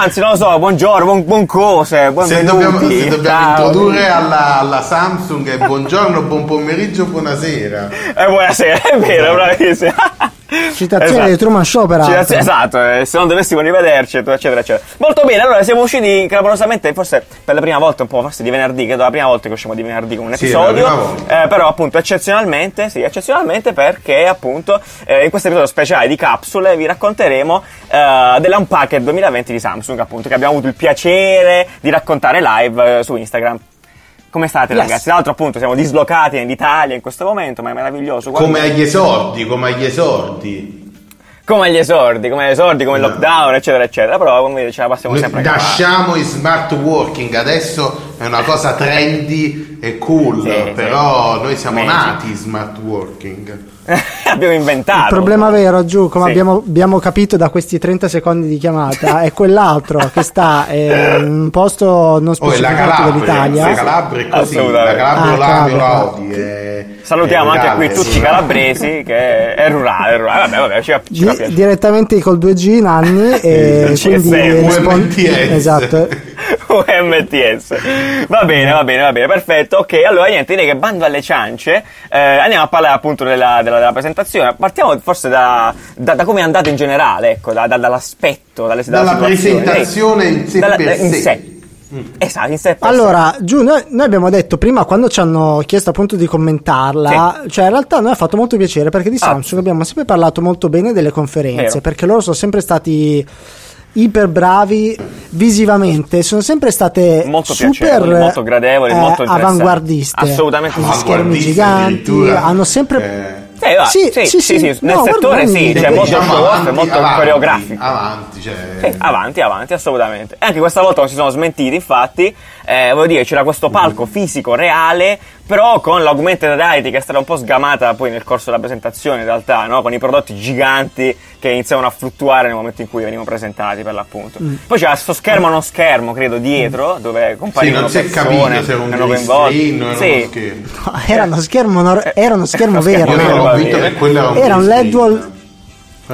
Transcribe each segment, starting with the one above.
anzi, non lo so, buongiorno, buon, buon cose, buon se dobbiamo, se dobbiamo introdurre alla, alla, Samsung buongiorno, buon pomeriggio, buonasera. Eh, buonasera, è vero, bravissimo. Citazione esatto. di Truman Show peraltro. esatto, eh, se non dovessimo rivederci, eccetera, eccetera. Molto bene, allora siamo usciti clamorosamente, forse per la prima volta, un po' forse di venerdì, credo la prima volta che usciamo di venerdì con un episodio. Sì, eh, però appunto eccezionalmente, sì, eccezionalmente perché appunto eh, in questo episodio speciale di capsule vi racconteremo eh, dell'Unpacked 2020 di Samsung, appunto, che abbiamo avuto il piacere di raccontare live eh, su Instagram. Come state yes. ragazzi? Tra l'altro appunto siamo dislocati nell'Italia in questo momento, ma è meraviglioso. Guarda. Come agli esordi, come agli esordi. Come agli esordi, come agli esordi, come il lockdown, eccetera, eccetera. Però come ce la passiamo Noi sempre Nasciamo in smart working, adesso è una cosa trendy e cool, sì, però sì. noi siamo Magic. nati smart working. abbiamo inventato. Il problema vero, giù, come sì. abbiamo, abbiamo, capito da questi 30 secondi di chiamata, è quell'altro che sta eh, in un posto non specificato oh, dell'Italia. La Calabria è così, la Calabria ah, Olavio Laudi è... Salutiamo anche qui tutti i calabresi che è rurale, è rurale. Vabbè, vabbè, ci, ci Di, direttamente col 2G Nanni e quindi rispond- esatto. UMTS. Va bene, va bene, va bene, perfetto. Ok, allora niente, direi che bando alle ciance. Eh, andiamo a parlare appunto della, della, della presentazione. Partiamo forse da, da, da come è andato in generale, ecco, da, dall'aspetto, dalle, dalla, dalla presentazione in sé dalla, per in sé. sé. Mm. Esatto, in sé allora, giù, noi, noi, abbiamo detto prima quando ci hanno chiesto appunto di commentarla, sì. cioè in realtà a noi ha fatto molto piacere perché di ah. Samsung ah. abbiamo sempre parlato molto bene delle conferenze, Vero. perché loro sono sempre stati iper bravi visivamente, sono sempre state molto super molto gradevoli, eh, molto avanguardiste. Assolutamente, schermi giganti, hanno sempre eh eh, va, sì, sì, sì, sì, sì, nel no, settore sì, c'è molto diciamo show off, molto avanti, coreografico. Avanti, cioè... sì, avanti, avanti, assolutamente. E anche questa volta non si sono smentiti, infatti, eh, voglio dire, c'era questo palco fisico reale, però con l'augmented reality che è stata un po' sgamata poi nel corso della presentazione in realtà, no? con i prodotti giganti che iniziavano a fluttuare nel momento in cui venivano presentati per l'appunto. Mm. Poi c'era questo schermo non schermo, credo, dietro, dove comparivano sì, non persone, si è capito se era un green screen o sì. schermo. No, era uno schermo, no, era uno schermo vero. Era, era un LED wall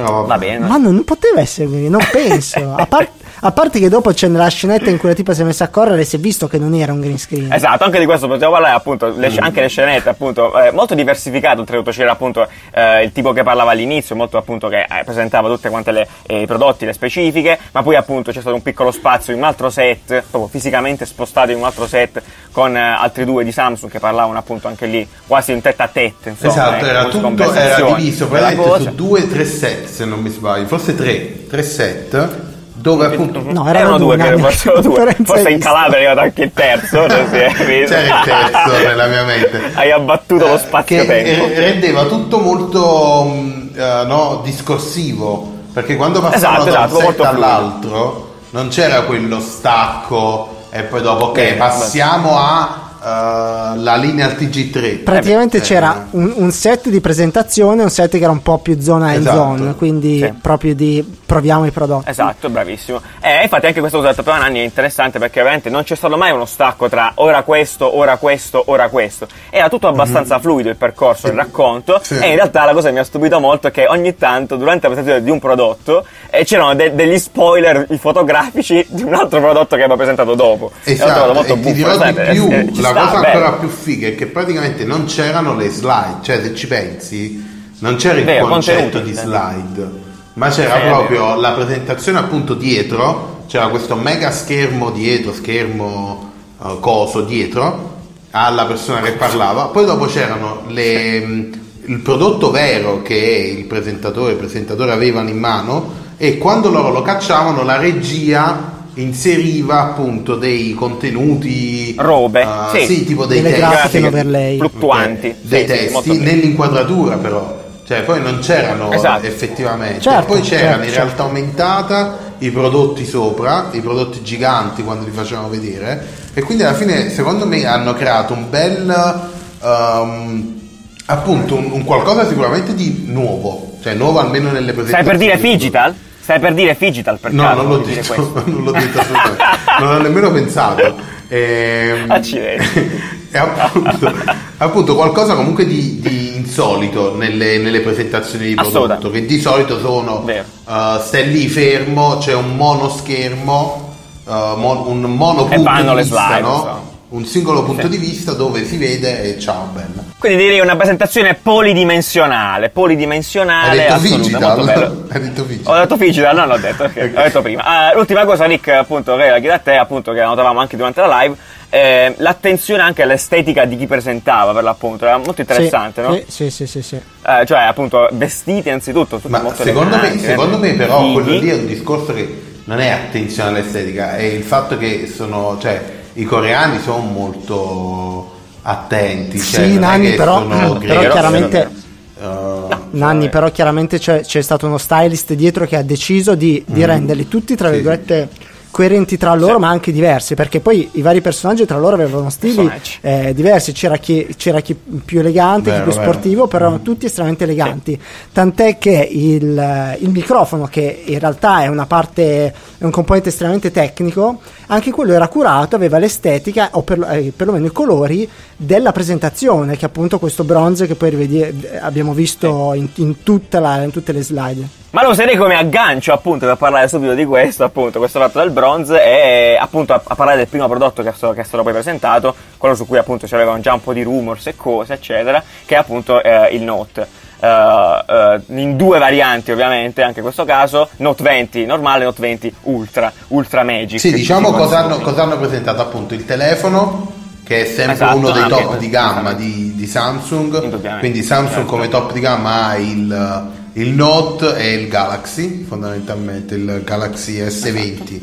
Va bene. Ma non poteva essere così, non penso. A parte a parte che dopo c'è nella scenetta in cui la tipa si è messa a correre e si è visto che non era un green screen. Esatto, anche di questo possiamo parlare appunto, le, mm. anche le scenette appunto, eh, molto diversificato, oltretutto c'era appunto eh, il tipo che parlava all'inizio, molto appunto che eh, presentava tutte quante le, eh, i prodotti, le specifiche, ma poi appunto c'è stato un piccolo spazio in un altro set, proprio fisicamente spostato in un altro set con eh, altri due di Samsung che parlavano appunto anche lì quasi un tête a tête, insomma. Esatto, era tutto, era diviso praticamente su due o tre set se non mi sbaglio, forse tre, tre set dove appunto no, erano, erano due, che forse, due. forse in Calabria è arrivato anche il terzo non si è visto. c'era il terzo nella mia mente hai abbattuto eh, lo spazio-tempo che rendeva tutto molto uh, no, discorsivo perché quando passavano esatto, da un esatto, set all'altro non c'era quello stacco e poi dopo ok Beh, passiamo a Uh, la linea al TG3 praticamente eh, c'era un, un, set di presentazione un set che era un po' più zona esatto. zone quindi sì. proprio di proviamo i prodotti esatto bravissimo e eh, infatti anche questo usato per anni è interessante perché ovviamente non c'è stato mai uno stacco tra ora questo ora questo ora questo era tutto abbastanza mm-hmm. fluido il percorso il racconto sì. e in realtà la cosa che mi ha stupito molto è che ogni tanto durante la presentazione di un prodotto eh, c'erano de- degli spoiler fotografici di un altro prodotto che aveva presentato dopo esatto molto e buffo, ti dirò di più eh, la la cosa ancora più figa è che praticamente non c'erano le slide, cioè se ci pensi non c'era il Vero, concetto di slide, ma c'era sì, proprio la presentazione appunto dietro, c'era questo mega schermo dietro, schermo uh, coso dietro alla persona che parlava, poi dopo c'erano le, mm, il prodotto vero che il presentatore, il presentatore avevano in mano e quando loro lo cacciavano la regia inseriva appunto dei contenuti robe uh, sì. sì. tipo dei Delle testi lei. fluttuanti dei sì, testi sì, nell'inquadratura però cioè poi non c'erano esatto. effettivamente certo, poi c'erano certo, in realtà certo. aumentata i prodotti sopra i prodotti giganti quando li facevano vedere e quindi alla fine secondo me hanno creato un bel um, appunto un, un, qualcosa sicuramente di nuovo cioè nuovo almeno nelle presentazioni stai per dire digital? Stai per dire Figital per no, caso? No, non l'ho detto, non l'ho detto assolutamente. non ho nemmeno pensato. E, ehm, Accidenti. e appunto, appunto, qualcosa comunque di, di insolito nelle, nelle presentazioni di prodotto, che di solito sono uh, stai lì fermo, c'è un monoschermo, uh, mon, un monopunto di vista, slide, no? so. un singolo punto sì. di vista dove si vede e ciao bella. Quindi direi una presentazione polidimensionale, polidimensionale Hai detto assoluta, molto bello. Hai detto digital. Ho detto digital, no, l'ho detto, okay. ho detto prima. Uh, l'ultima cosa Rick, appunto, che la chiedo a te, appunto, che notavamo anche durante la live, eh, l'attenzione anche all'estetica di chi presentava per l'appunto era molto interessante sì, no? sì sì sì, sì. Eh, cioè appunto vestiti anzitutto ma secondo me, secondo me però fighi. quello lì è un discorso che non è attenzione all'estetica è il fatto che sono cioè i coreani sono molto attenti cioè, sì Nanni però, però chiaramente Uh, Nanni, cioè... però chiaramente c'è, c'è, stato uno stylist dietro che ha deciso di, di mm. renderli tutti, tra virgolette, sì coerenti tra loro, sì. ma anche diversi, perché poi i vari personaggi tra loro avevano stili eh, diversi. C'era chi, c'era chi, più elegante, vero, chi più sportivo, vero. però erano tutti estremamente eleganti. Sì. Tant'è che il, il, microfono, che in realtà è una parte, è un componente estremamente tecnico, anche quello era curato, aveva l'estetica, o per, eh, perlomeno i colori della presentazione, che appunto questo bronze che poi rivedi, abbiamo visto in, in, la, in tutte le slide. Ma lo userei come aggancio appunto per parlare subito di questo, appunto, questo fatto del bronze e appunto a, a parlare del primo prodotto che, so, che è stato poi presentato, quello su cui appunto c'avevano già un po' di rumors e cose, eccetera, che è appunto eh, il Note. Uh, uh, in due varianti ovviamente anche in questo caso Note 20 normale Note 20 Ultra Ultra Magic sì diciamo cosa hanno, cosa hanno, presentato appunto il telefono che è sempre esatto, uno dei top di gamma di, di Samsung quindi Samsung certo. come top di gamma ha il il Note e il Galaxy, fondamentalmente il Galaxy S20 esatto.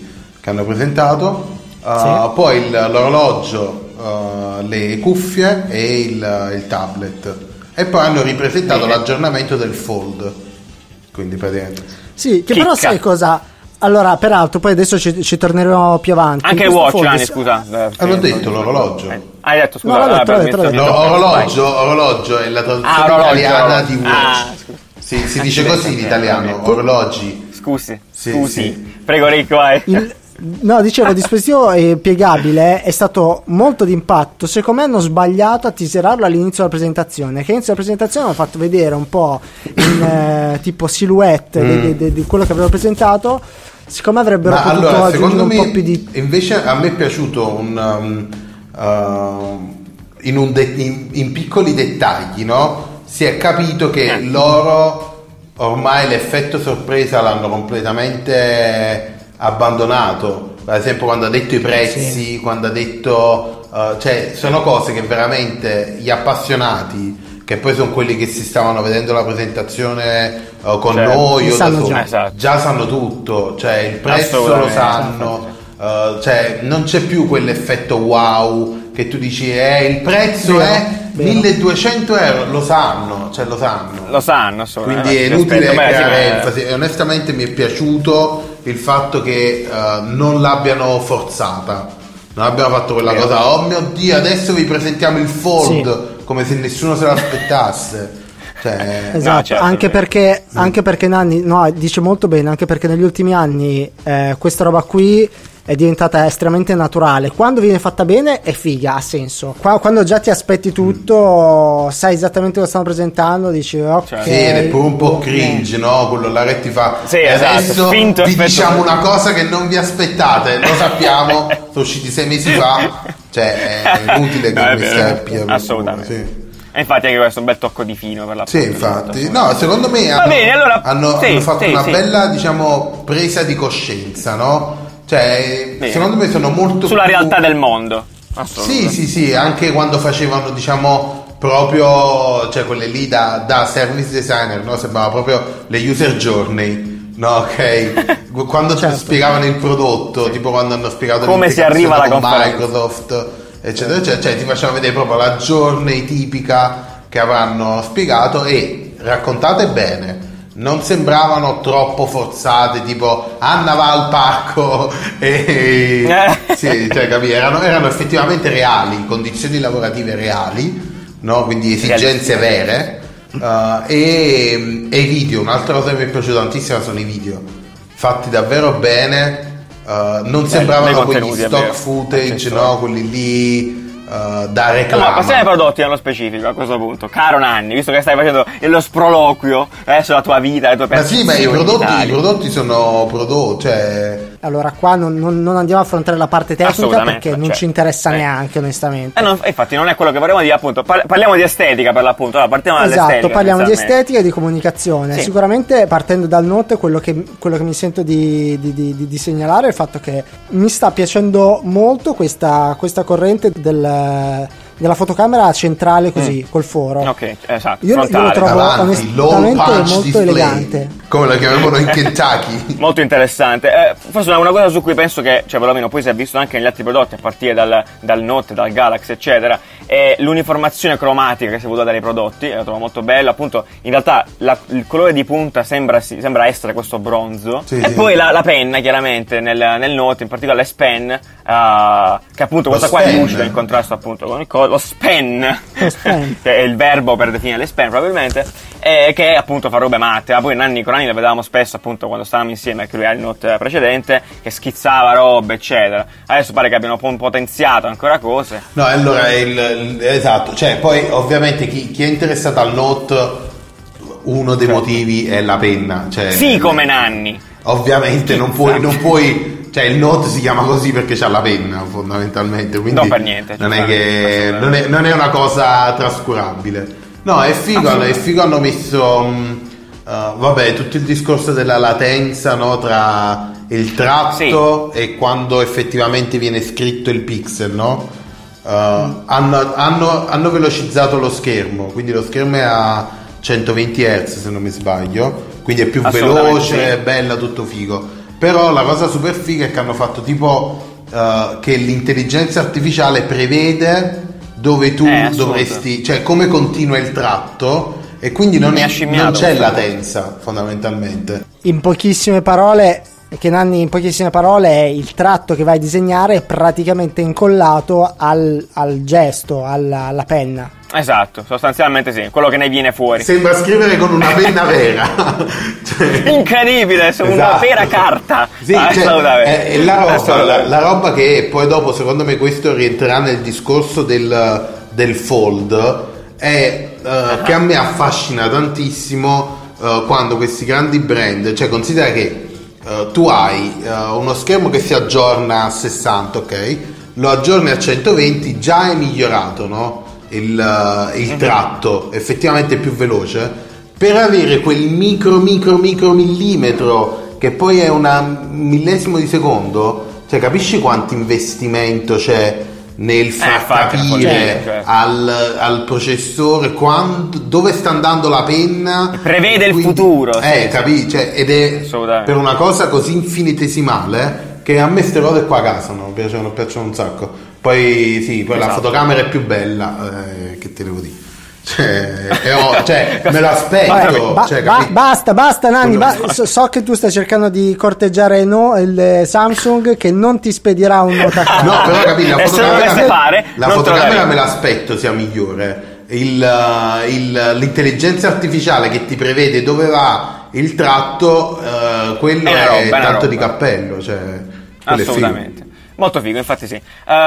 che hanno presentato, uh, sì. poi il, l'orologio, uh, le cuffie e il, il, tablet. E poi hanno ripresentato Bene. l'aggiornamento del Fold. Quindi praticamente. Sì, che Chicca. però sai cosa? Allora, peraltro, poi adesso ci, ci torneremo più avanti. Anche il watch, Ani, scusa. Hanno detto l'orologio. Eh, hai detto, scusa. No, detto, detto, detto, orologio, orologio è la traduzione ah, italiana di watch. Ah, si, si dice così in italiano, orologi. Scusi, sì, scusi. Sì. Prego Ricco, vai. Il, no, dicevo, il dispositivo piegabile è stato molto d'impatto. Secondo me hanno sbagliato a teaserarlo all'inizio della presentazione. Che all'inizio della presentazione hanno fatto vedere un po' in eh, tipo silhouette mm. di, di, di quello che avevo presentato. Secondo me avrebbero Ma potuto allora, aggiungere un po' più di. Invece a me è piaciuto un. Um, uh, in, un de- in, in piccoli dettagli, no? si è capito che eh. loro ormai l'effetto sorpresa l'hanno completamente abbandonato. Per esempio, quando ha detto i prezzi, sì. quando ha detto. Uh, cioè, sono cose che veramente gli appassionati, che poi sono quelli che si stavano vedendo la presentazione uh, con cioè, noi o da solo, già. Esatto. già sanno tutto, cioè il prezzo lo sanno. Uh, cioè, non c'è più quell'effetto wow che tu dici eh, il prezzo Vero. è 1200 euro lo sanno, cioè lo sanno. Lo sanno, quindi è inutile creare enfasi. Onestamente mi è piaciuto il fatto che uh, non l'abbiano forzata. Non abbiamo fatto quella Vero. cosa, oh mio dio, adesso vi presentiamo il Fold sì. come se nessuno se l'aspettasse. Cioè, esatto, no, certo, anche, perché, anche perché Nanni no, dice molto bene, anche perché negli ultimi anni eh, questa roba qui è diventata estremamente naturale. Quando viene fatta bene è figa, ha senso. quando già ti aspetti tutto, sai esattamente cosa stanno presentando, dici ok. Cioè, sì, è pure un po' cringe, no? Quello là che ti fa. Sì, esatto. Adesso Finto vi diciamo una cosa che non vi aspettate, lo sappiamo, sono usciti sei mesi fa. Cioè, è inutile che no, mi stai Assolutamente. Sì. E infatti anche questo è un bel tocco di fino per la Sì, infatti. No, secondo me hanno, bene, allora, hanno, sì, hanno fatto sì, una sì. bella, diciamo, presa di coscienza, no? Cioè, Bene. secondo me sono molto sulla più... realtà del mondo. Sì, sì, sì, anche quando facevano, diciamo, proprio, cioè quelle lì da, da service designer, no? Sembrava proprio le user journey. No, ok. quando certo. spiegavano il prodotto, tipo quando hanno spiegato come si arriva alla Microsoft, eccetera, eccetera, cioè ti facevano vedere proprio la journey tipica che avranno spiegato e raccontate bene non sembravano troppo forzate, tipo Anna va al parco e sì, cioè, capi? Erano, erano, effettivamente reali, condizioni lavorative reali, no? quindi esigenze vere. Uh, e, e, i video, un'altra cosa che mi è piaciuta tantissimo sono i video, fatti davvero bene, uh, non Beh, sembravano quegli stock footage, no? quelli lì uh, da reclama. No, passiamo ai prodotti nello specifico a questo punto. Caro Nanni, visto che stai facendo lo sproloquio eh, sulla tua vita, le tue Ma sì, ma i prodotti, i prodotti sono prodotti, cioè... Allora, qua non, non, non, andiamo a affrontare la parte tecnica perché non cioè, ci interessa eh. neanche, onestamente. Eh, non, infatti, non è quello che vorremmo dire, appunto. Parliamo di estetica per l'appunto. Allora, partiamo dall'estetica. Esatto, parliamo di estetica e di comunicazione. Sì. Sicuramente partendo dal note, quello che, quello che mi sento di, di, di, di, segnalare è il fatto che mi sta piacendo molto questa, questa corrente del 呃。Della fotocamera centrale così, mm. col foro. Ok, esatto. Io, io lo trovo Avanti, onestamente molto display. elegante. Come la chiamavano in Kentucky. molto interessante. Eh, forse una cosa su cui penso che, cioè perlomeno poi si è visto anche negli altri prodotti, a partire dal, dal Note, dal Galaxy, eccetera, è l'uniformazione cromatica che si è voluta dare ai prodotti. La trovo molto bella. Appunto, in realtà la, il colore di punta sembra, sembra essere questo bronzo. Sì, e sì. poi la, la, penna, chiaramente, nel, nel Note, in particolare l'S Pen, uh, che appunto questa qua è lucida in contrasto appunto con il colore lo span, lo span. che è il verbo per definire le span probabilmente, e che appunto fa robe matte. Ma poi Nanni con Nanni le vedevamo spesso appunto quando stavamo insieme, che lui note precedente, che schizzava robe, eccetera. Adesso pare che abbiano potenziato ancora cose. No, allora il, il, esatto, cioè poi ovviamente chi, chi è interessato al note uno dei certo. motivi è la penna. Cioè, sì, come Nanni. Ovviamente non puoi, non puoi cioè il Note si chiama così perché c'ha la penna fondamentalmente, quindi non per niente. Non è, che, non, è, non è una cosa trascurabile. No, è figo, è figo hanno messo... Um, uh, vabbè, tutto il discorso della latenza no, tra il tratto sì. e quando effettivamente viene scritto il pixel, no? Uh, mm. hanno, hanno, hanno, velocizzato lo schermo, quindi lo schermo è a 120 Hz se non mi sbaglio, quindi è più veloce, sì. bella, tutto figo. Però la cosa super figa è che hanno fatto tipo uh, che l'intelligenza artificiale prevede dove tu eh, dovresti, cioè come continua il tratto e quindi non, è, non c'è latenza fondamentalmente. In pochissime parole, che Nanni in pochissime parole è il tratto che vai a disegnare è praticamente incollato al, al gesto, alla, alla penna. Esatto, sostanzialmente sì, quello che ne viene fuori. Sembra scrivere con una penna vera. cioè... Incredibile, su esatto. una vera carta. Sì, ah, cioè, è, è la, roba, la, la, roba, che poi dopo, secondo me, questo rientrerà nel discorso del, del fold, è uh, che a me affascina tantissimo uh, quando questi grandi brand, cioè considera che uh, tu hai uno schermo che si aggiorna a 60, ok? Lo aggiorni a 120, già è migliorato, no? il, il mhm. tratto effettivamente più veloce per avere quel micro micro micro millimetro che poi è un millesimo di secondo cioè capisci quanto investimento c'è nel far eh, capire certo. al, al, processore quando, dove sta andando la penna prevede quindi, il futuro eh, sì, capi? Cioè, ed è per una cosa così infinitesimale che a me queste cose qua casano mi piacciono, piacciono un sacco poi sì, poi esatto. la fotocamera è più bella, eh, che te devo dire. Cioè, ho, cioè me lo aspetto. Ba- cioè, ba- basta, basta, Nanni. Ba- so, so, che tu stai cercando di corteggiare no, il Samsung che non ti spedirà un Note No, però capì, la fotocamera, fare, la fotocamera me l'aspetto sia migliore. Il, il, l'intelligenza artificiale che ti prevede dove va il tratto, uh, quello è, è tanto di cappello. Cioè, Assolutamente. Molto figo, infatti sì. Uh,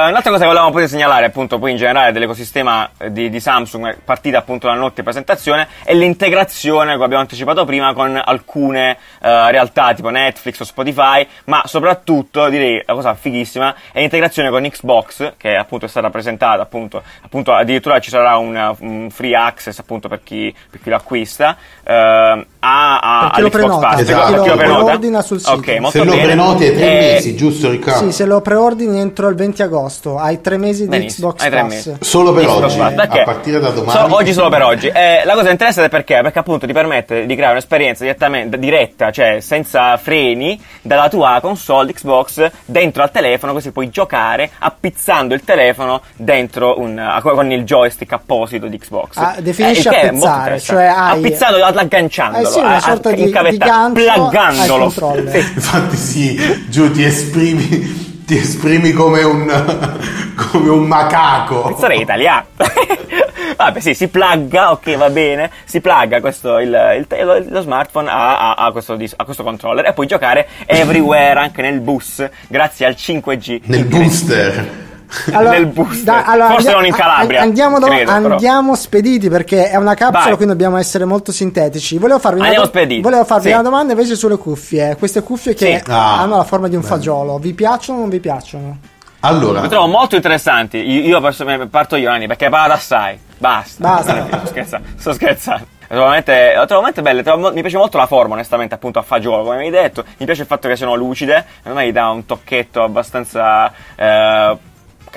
un'altra cosa che volevamo poi segnalare, appunto, poi in generale dell'ecosistema eh, di, di, Samsung, partita appunto dalla notte presentazione, è l'integrazione, come abbiamo anticipato prima, con alcune uh, realtà tipo Netflix o Spotify, ma soprattutto, direi, la cosa fighissima, è l'integrazione con Xbox, che appunto è stata presentata, appunto, appunto addirittura ci sarà un, un free access appunto per chi, per chi lo acquista. Uh, a, a, lo prenota, esatto. perché lo, lo preordina sul sito. Okay, se lo prenoti è tre eh, mesi, giusto Riccardo? Sì, se lo preordini entro il 20 agosto, hai tre mesi di Xbox Pass. Mesi. Solo per Xbox oggi, a partire da domani. Solo, oggi solo per oggi. Eh, la cosa interessante è perché? Perché appunto ti permette di creare un'esperienza direttamente, diretta, cioè senza freni, dalla tua console Xbox dentro al telefono, così puoi giocare appizzando il telefono dentro un, con il joystick apposito di Xbox. Ah, definisci eh, appizzare, cioè hai... appizzando agganciandolo sì, una sorta di, di gancio plaggandolo. Sì. Infatti sì, giù ti esprimi, ti esprimi come un, come un macaco. Sarei italiano. Vabbè, sì, si plugga, ok, va bene. Si plugga questo, il, il, lo smartphone a, a, a, questo, a, questo, controller e puoi giocare everywhere, anche nel bus, grazie al 5G. Nel booster. Allora, del booster. Da, allora, Forse non in Calabria. Andiamo, do, credo, andiamo spediti perché è una capsula, Vai. quindi dobbiamo essere molto sintetici. Volevo farvi, una, do- volevo farvi sì. una, domanda invece sulle cuffie. Queste cuffie che sì. ah, hanno la forma di un bello. fagiolo, vi piacciono o non vi piacciono? Allora, mi trovo molto interessanti. Io, io parto io, Anni, perché parla assai. Basta. Basta. sto scherzando. Sto scherzando. Trovo veramente belle, trovo, mi piace molto la forma, onestamente, appunto a fagiolo, come mi hai detto. Mi piace il fatto che siano lucide, a me gli dà un tocchetto abbastanza eh,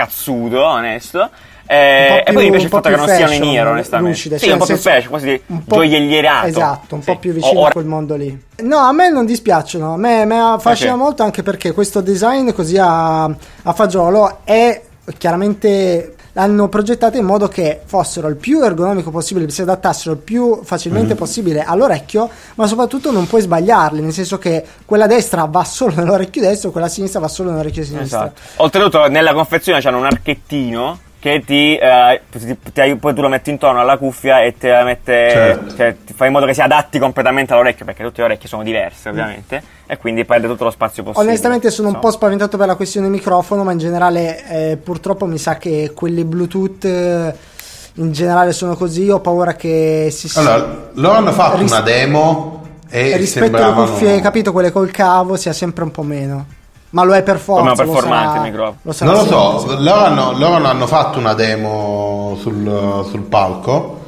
cazzuto, onesto. Eh, più, e poi mi piace il fatto che non siano in nero, onestamente. Lucide, sì, cioè un po' più fashion, quasi un po', gioiellierato. Esatto, un sì. po' più vicino a quel mondo lì. No, a me non dispiacciono, a me, me affascina okay. molto anche perché questo design così a, a fagiolo è chiaramente l'hanno progettata in modo che fossero il più ergonomico possibile, si adattassero il più facilmente mm. possibile all'orecchio, ma soprattutto non puoi sbagliarli, nel senso che quella destra va solo nell'orecchio destro, quella sinistra va solo nell'orecchio sinistro. Esatto. Oltretutto nella confezione c'hanno un archettino che ti, eh, ti, ti, poi tu lo metti intorno alla cuffia e te la mette, certo. cioè, ti fai in modo che si adatti completamente all'orecchio, perché tutte le orecchie sono diverse ovviamente, mm. e quindi perde tutto lo spazio possibile. Onestamente sono so. un po' spaventato per la questione microfono, ma in generale eh, purtroppo mi sa che quelli Bluetooth... Eh, in generale sono così, ho paura che si Allora, loro hanno fatto ris- una demo e rispetto sembravano... alle cuffie, capito, quelle col cavo, sia sempre un po' meno. Ma lo è per forza. Come performante il microfono. non lo so, loro hanno, loro hanno, fatto una demo sul, sul palco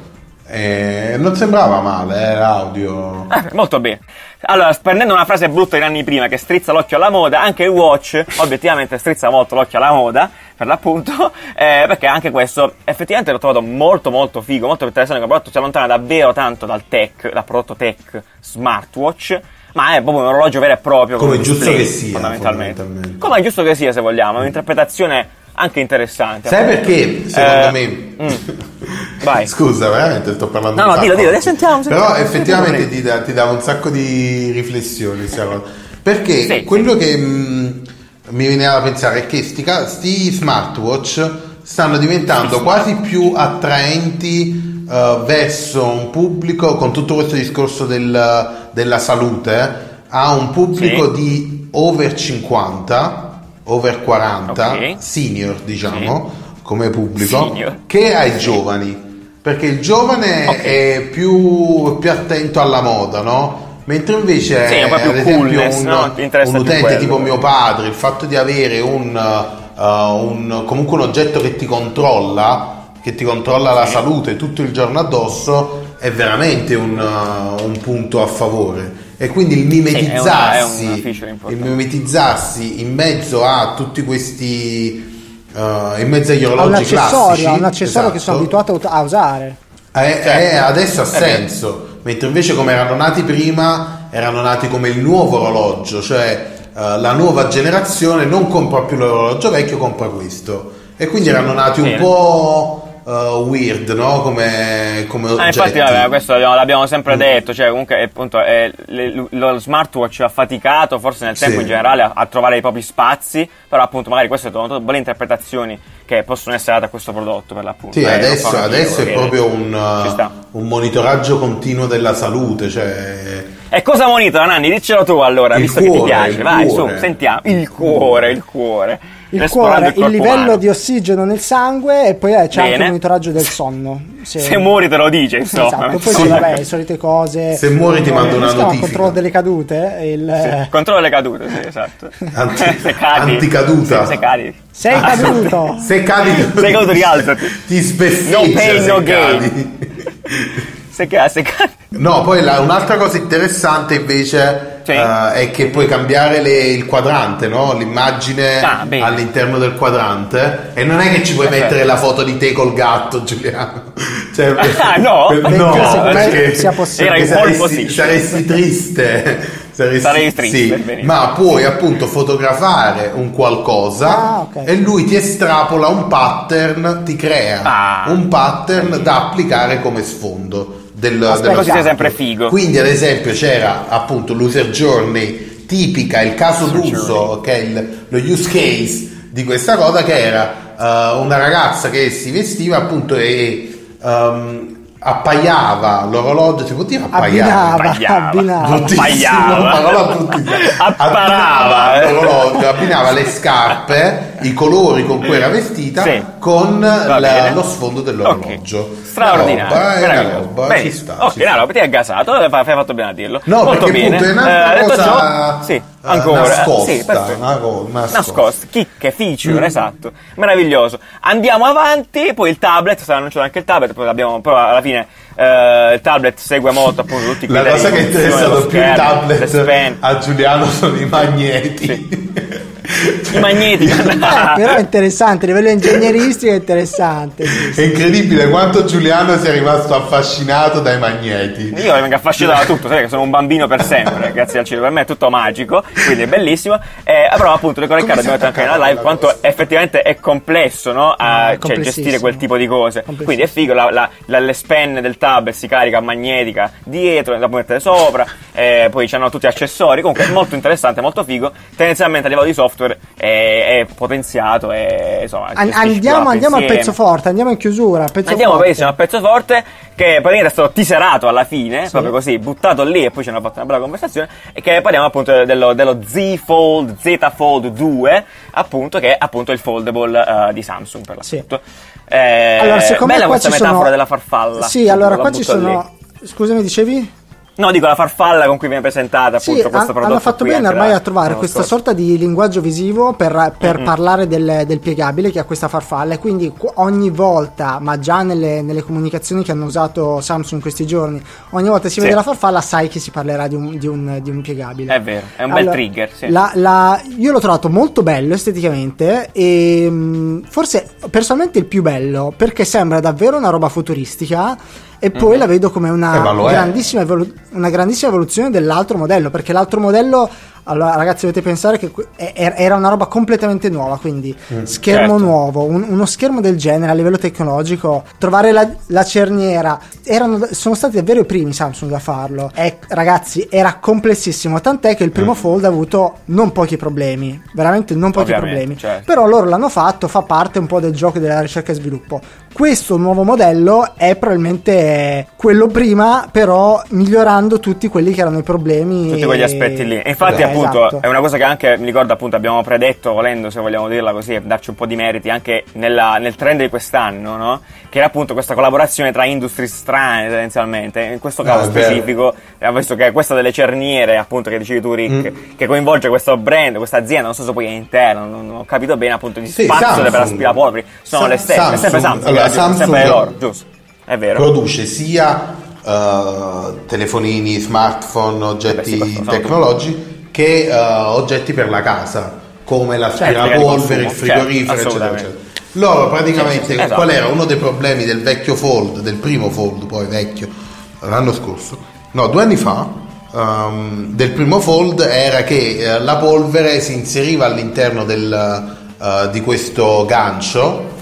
e non sembrava male, eh, l'audio. Eh, molto bene. Allora, prendendo una frase brutta di anni prima che strizza l'occhio alla moda, anche il watch obiettivamente strizza molto l'occhio alla moda, per l'appunto, eh, perché anche questo effettivamente l'ho trovato molto molto figo, molto interessante, come prodotto si allontana davvero tanto dal tech, dal prodotto tech smartwatch ma è proprio un orologio vero e proprio. Come è giusto display, che sia, fondamentalmente. fondamentalmente. Come è giusto che sia, se vogliamo, è un'interpretazione anche interessante. Sai perché, secondo eh, me... Mm. Vai. Scusa, veramente sto parlando No, no, dillo, dillo, sentiamo, sentiamo. Però effettivamente ti dà, ti dà, un sacco di riflessioni Perché sì, quello sì. che mh, mm, mi veniva da pensare è che sti, sti smartwatch stanno diventando sì, quasi più attraenti uh, verso un pubblico, con tutto questo discorso del, della salute, a un pubblico sì. di over 50, over 40, okay. senior diciamo, sì. come pubblico, senior. che ai giovani. Perché il giovane okay. è più, più attento alla moda, no? Mentre invece, sì, ad esempio, coolness, un, no? un utente tipo mio padre, il fatto di avere un, uh, un, comunque un oggetto che ti controlla che ti controlla la salute tutto il giorno addosso è veramente un, uh, un punto a favore. E quindi il mimetizzarsi, sì, è una, è una il mimetizzarsi in mezzo a tutti questi uh, in mezzo agli orologi classici un accessorio esatto, che sono abituato a usare. È, certo. è, adesso ha senso mentre invece come erano nati prima erano nati come il nuovo orologio cioè uh, la nuova generazione non compra più l'orologio vecchio compra questo. E quindi erano nati un po' uh, weird, no? Come, come ah, infatti, vabbè, questo l'abbiamo sempre detto. Cioè, comunque, appunto, è, le, lo smartwatch ha faticato, forse nel tempo sì. in generale, a, a, trovare i propri spazi. Però, appunto, magari queste sono tutte belle interpretazioni che possono essere date a questo prodotto. Per l'appunto. Sì, eh, adesso, adesso è proprio un, un, monitoraggio continuo della salute. Cioè... E cosa monitora, Nanni? Diccelo tu allora, il visto cuore, che ti piace. Vai, cuore. su, sentiamo. Il cuore, il cuore il cuore, il, il livello umano. di ossigeno nel sangue e poi eh, c'è Bene. anche il monitoraggio del sonno. Se, Se muori te lo dice, insomma. Esatto, poi sì, vabbè, le solite cose. Se muori ti mando una notifica. Il controllo delle cadute. Il... Sì, controllo delle cadute, sì, esatto. Anti, se cadi, anticaduta. Se, se cadi. Sei caduto. se cadi. Sei caduto, rialzati. Ti speffeggia No pain, no gain. Se cadi, se cadi. No, poi la, un'altra cosa interessante invece sì. uh, è che puoi cambiare le, il quadrante, no? l'immagine ah, all'interno del quadrante e non è che ci puoi Perfetto. mettere la foto di te col gatto Giuliano cioè, ah, no? Per, no perché, sia possibile. Era saresti, saresti triste Saresti, Sarei triste sì, ma puoi appunto fotografare un qualcosa ah, okay. e lui ti estrapola un pattern ti crea ah, un pattern da applicare come sfondo del, dello sia sempre figo. Quindi, ad esempio, c'era appunto l'user journey tipica, il caso d'uso, che è il, lo use case di questa cosa, che era uh, una ragazza che si vestiva appunto e um, appaiava l'orologio, si può dire appaiava? Abbinava. Appaiava. Apparava. l'orologio, abbinava le scarpe i colori con cui era vestita sì. con la, lo sfondo dell'orologio. Okay. Straordinario. Roba, una roba, ci sta. Ok, ci no, ti è gasato, hai fatto bene a dirlo. No, Molto perché bene. È un'altra eh, cosa... Ciò, sì ancora nascosta, sì, una cosa, nascosta. nascosta, chicche, feature, mm. esatto, meraviglioso. Andiamo avanti, poi il tablet, sta annunciando anche il tablet, poi abbiamo, però alla fine eh, il tablet segue molto appunto tutti La cosa che è interessato più il tablet a Giuliano sono i magneti. Sì. i magneti. eh, però è interessante, a livello ingegneristico è interessante. È incredibile quanto Giuliano sia rimasto affascinato dai magneti. Io vengo affascinato da tutto, sai che sono un bambino per sempre, grazie al cielo, per me è tutto magico, quindi è bellissimo. Eh, però appunto con Riccardo abbiamo detto anche nella live quanto cosa. effettivamente è complesso no? a ah, cioè, gestire quel tipo di cose. Quindi è figo, la, la, la, le spenne del tablet si carica magnetica dietro, la puoi mettere sopra, eh, poi c'hanno tutti gli accessori, comunque è molto interessante, molto figo. Tendenzialmente a livello di software software è, è potenziato. È, insomma, An- andiamo, andiamo al pezzo forte, andiamo in chiusura. Pezzo andiamo forte. al pezzo forte che praticamente è stato tiserato alla fine, sì. proprio così, buttato lì e poi ci hanno fatto una bella conversazione. E che parliamo appunto dello, dello Z Fold, Z Fold 2, appunto, che è appunto il foldable uh, di Samsung per l'appunto. Sì. Eh, allora, secondo bella me questa metafora sono... della farfalla. Sì, allora qua ci sono. Lì. Scusami, dicevi? No, dico la farfalla con cui viene presentata appunto sì, questo prodotto. Hanno fatto bene ormai a trovare questa scorso. sorta di linguaggio visivo per, per mm-hmm. parlare del, del, piegabile che ha questa farfalla e quindi ogni volta, ma già nelle, nelle, comunicazioni che hanno usato Samsung in questi giorni, ogni volta si sì. vede la farfalla sai che si parlerà di un, di un, di un piegabile. È vero, è un allora, bel trigger. Sì. La, la, io l'ho trovato molto bello esteticamente e mm, forse personalmente il più bello perché sembra davvero una roba futuristica e poi mm-hmm. la vedo come una, eh, grandissima, evolu- una grandissima evoluzione dell'altro modello perché l'altro modello allora, ragazzi, dovete pensare che era una roba completamente nuova. Quindi, mm, schermo certo. nuovo, un, uno schermo del genere a livello tecnologico, trovare la, la cerniera. Erano, sono stati davvero i primi Samsung a farlo. E, ragazzi, era complessissimo. Tant'è che il primo mm. Fold ha avuto non pochi problemi, veramente non pochi Ovviamente, problemi. Certo. Però loro l'hanno fatto, fa parte un po' del gioco della ricerca e sviluppo. Questo nuovo modello è probabilmente quello prima, però migliorando tutti quelli che erano i problemi. Tutti quegli aspetti lì. Infatti, appunto esatto. è una cosa che anche mi ricordo appunto abbiamo predetto volendo se vogliamo dirla così e darci un po' di meriti anche nella, nel trend di quest'anno no? che era appunto questa collaborazione tra industrie strane tendenzialmente. In questo caso no, specifico abbiamo visto che questa delle cerniere appunto che dicevi tu Rick mm. che coinvolge questo brand questa azienda non so se poi è interno non, non ho capito bene appunto di sì, spazzole per aspirapolveri sono Sa- le stesse Samsung, è sempre Samsung, allora, Samsung sempre loro giusto è vero. produce sia uh, telefonini smartphone oggetti Beh, sì, tecnologici che uh, oggetti per la casa, come l'aspirapolvere, certo, il frigorifero, certo, eccetera, eccetera. Loro praticamente esatto. qual era uno dei problemi del vecchio Fold, del primo Fold, poi vecchio, l'anno scorso, no, due anni fa, um, del primo Fold era che uh, la polvere si inseriva all'interno del, uh, di questo gancio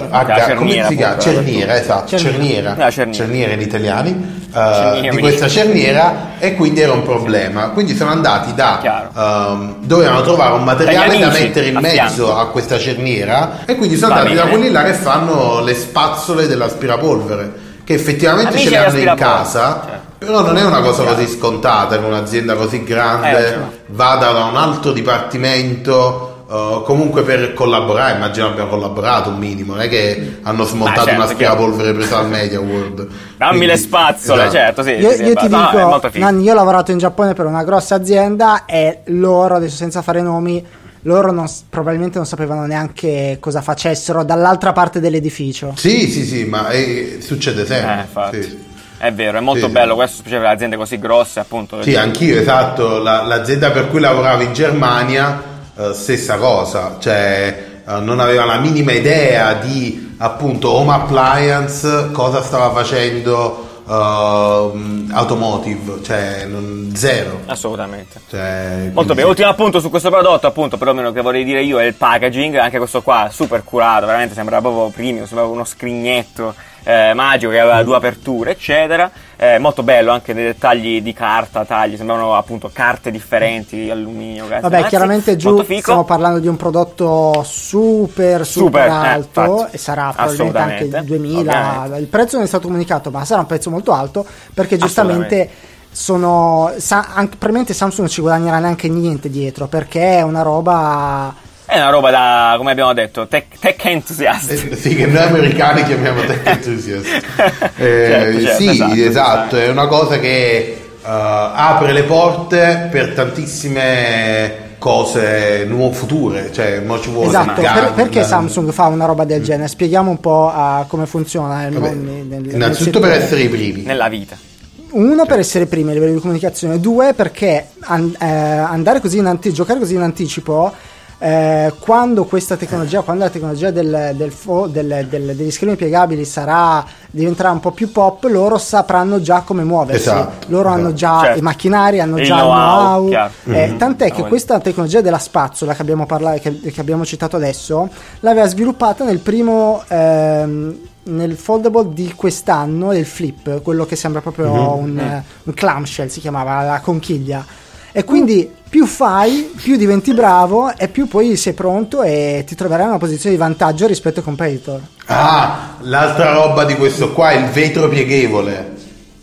H, come si chiama? Cerniera, esatto, cerniera, cerniera, cerniera. cerniera in italiani, uh, di questa cerniera e quindi era un problema. Quindi sono andati da, um, dovevano trovare un materiale da mettere in mezzo a questa cerniera e quindi sono andati da quelli là che fanno le spazzole dell'aspirapolvere, che effettivamente amici ce le hanno in casa. Cioè. Però non è una cosa così scontata che un'azienda così grande eh, vada da un altro dipartimento Uh, comunque per collaborare, immagino abbiamo collaborato un minimo, non è che hanno smontato certo, una aspirapolvere presa al Media World. Dammi Quindi, le spazzole, esatto. certo, sì. Io, sì, io ti no, dico, Nanni, io ho lavorato in Giappone per una grossa azienda e loro, adesso senza fare nomi, loro non, probabilmente non sapevano neanche cosa facessero dall'altra parte dell'edificio. Sì, sì, sì, ma è, succede sempre. Eh, sì. È vero, è molto sì, bello sì. questo, specie per aziende così grosse, appunto. Sì, anch'io, esatto. La, l'azienda per cui lavoravo in Germania eh, stessa cosa, cioè uh, non aveva la minima idea di appunto home appliance, cosa stava facendo uh, automotive, cioè non, zero. Assolutamente. Cioè, Molto bene, ultimo appunto su questo prodotto, appunto, perlomeno che vorrei dire io, è il packaging, anche questo qua super curato, veramente sembra proprio premium, sembra uno scrignetto eh, magico che aveva due aperture, eccetera. Eh, molto bello anche dei dettagli di carta, tagli, sembravano appunto carte differenti di alluminio. Vabbè, Anzi, chiaramente giù stiamo parlando di un prodotto super, super, super eh, alto eh, e sarà probabilmente anche il 2000. Ovviamente. Il prezzo non è stato comunicato, ma sarà un prezzo molto alto perché giustamente sono sa, anche, probabilmente Samsung non ci guadagnerà neanche niente dietro perché è una roba È una roba da, come abbiamo detto, tech, tech enthusiast. Eh, sì, che noi americani chiamiamo tech enthusiast. eh, certo, certo, sì, esatto, esatto, è una cosa che uh, apre le porte per tantissime cose nuove future cioè mo ci vuole esatto. per, perché Samsung fa una roba del genere? Spieghiamo un po' uh, come funziona Vabbè, nel, nel, innanzitutto nel per essere i primi. Nella vita. Uno per essere primi a livello di comunicazione. Due perché an- eh, andare così in anticipo giocare così in anticipo eh, quando questa tecnologia, quando la tecnologia del, del fo, del, degli schermi piegabili sarà, diventerà un po' più pop, loro sapranno già come muoversi. Esatto, loro esatto. hanno già certo. i macchinari, hanno già know-how. il know-how. Eh, mm-hmm. Tant'è che questa tecnologia della spazzola che abbiamo, parlato, che, che abbiamo citato adesso, l'aveva sviluppata nel primo... Ehm, nel foldable di quest'anno, il flip, quello che sembra proprio mm-hmm. un, un clamshell, si chiamava la conchiglia e quindi più fai, più diventi bravo e più poi sei pronto e ti troverai in una posizione di vantaggio rispetto ai competitor. Ah, l'altra roba di questo qua è il vetro pieghevole.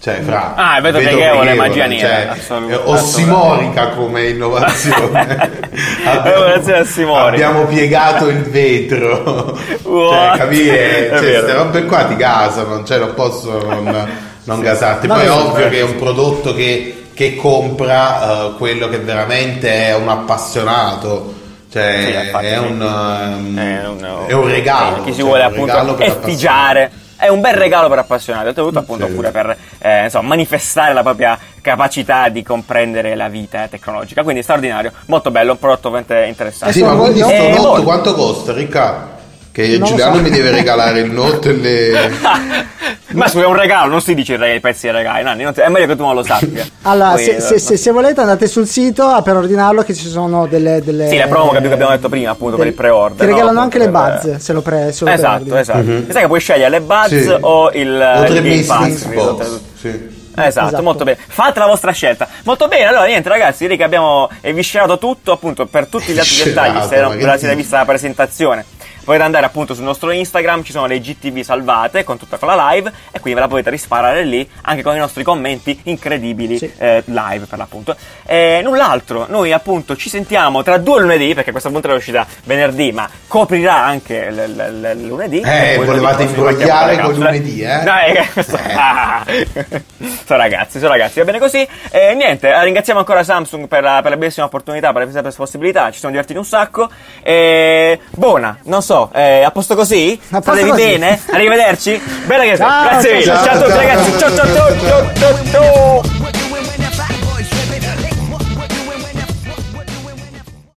Cioè, fra ah, il vetro, vetro pieghevole, pieghevole magia nera. Cioè, ossimorica come innovazione. abbiamo, abbiamo piegato il vetro. cioè, capire? Cioè, queste robe qua ti gasano, cioè, non posso non, non gasarti. Poi è ovvio che è un prodotto che che compra uh, quello che veramente è un appassionato. Cioè, sì, è, un, um, è, un, è, un, regalo. Chi si cioè, vuole appunto effigiare. È un bel regalo per appassionati, oltretutto appunto sì. pure per eh, insomma, manifestare la propria capacità di comprendere la vita tecnologica. Quindi straordinario, molto bello, un prodotto veramente interessante. Eh sì, ma quindi sto eh, quanto costa, Riccardo? Che non Giuliano so. mi deve regalare il note e le. Ma scusa, è un regalo, non si dice i pezzi di regali, Nanni, è meglio che tu non lo sappia. Allora, Poi, se, se, se, se, volete andate sul sito per ordinarlo che ci sono delle... delle sì, le promo che abbiamo detto prima, appunto, del, per il pre-order. Ti regalano no? anche le buzz, se lo pre se lo Esatto, esatto. Mm-hmm. Sai che puoi scegliere le buzz sì. o il, il Game Pass. Sì. Esatto, esatto, molto bene. Fate la vostra scelta. Molto bene, allora niente ragazzi, direi che abbiamo eviscerato tutto, appunto, per tutti gli altri dettagli, se non la siete vista la presentazione potete andare appunto sul nostro Instagram, ci sono le GTV salvate con tutta quella live e quindi ve la potete risparare lì anche con i nostri commenti incredibili sì. eh, live per l'appunto. E null'altro, noi appunto ci sentiamo tra due lunedì, perché questa puntata è uscita venerdì, ma coprirà anche l- l- l- lunedì. Eh, volevate imbrogliare con lunedì, eh? No, eh, eh. sono ragazzi, sono ragazzi, va bene così. E niente, ringraziamo ancora Samsung per la, per la bellissima opportunità, per la possibilità, ci siamo divertiti un sacco. E buona, non so so, eh, a posto così? Statevi bene? Arrivederci? Bene che sei. Grazie mille. Ciao, ciao a tutti ragazzi. ciao ciao ciao ciao ciao.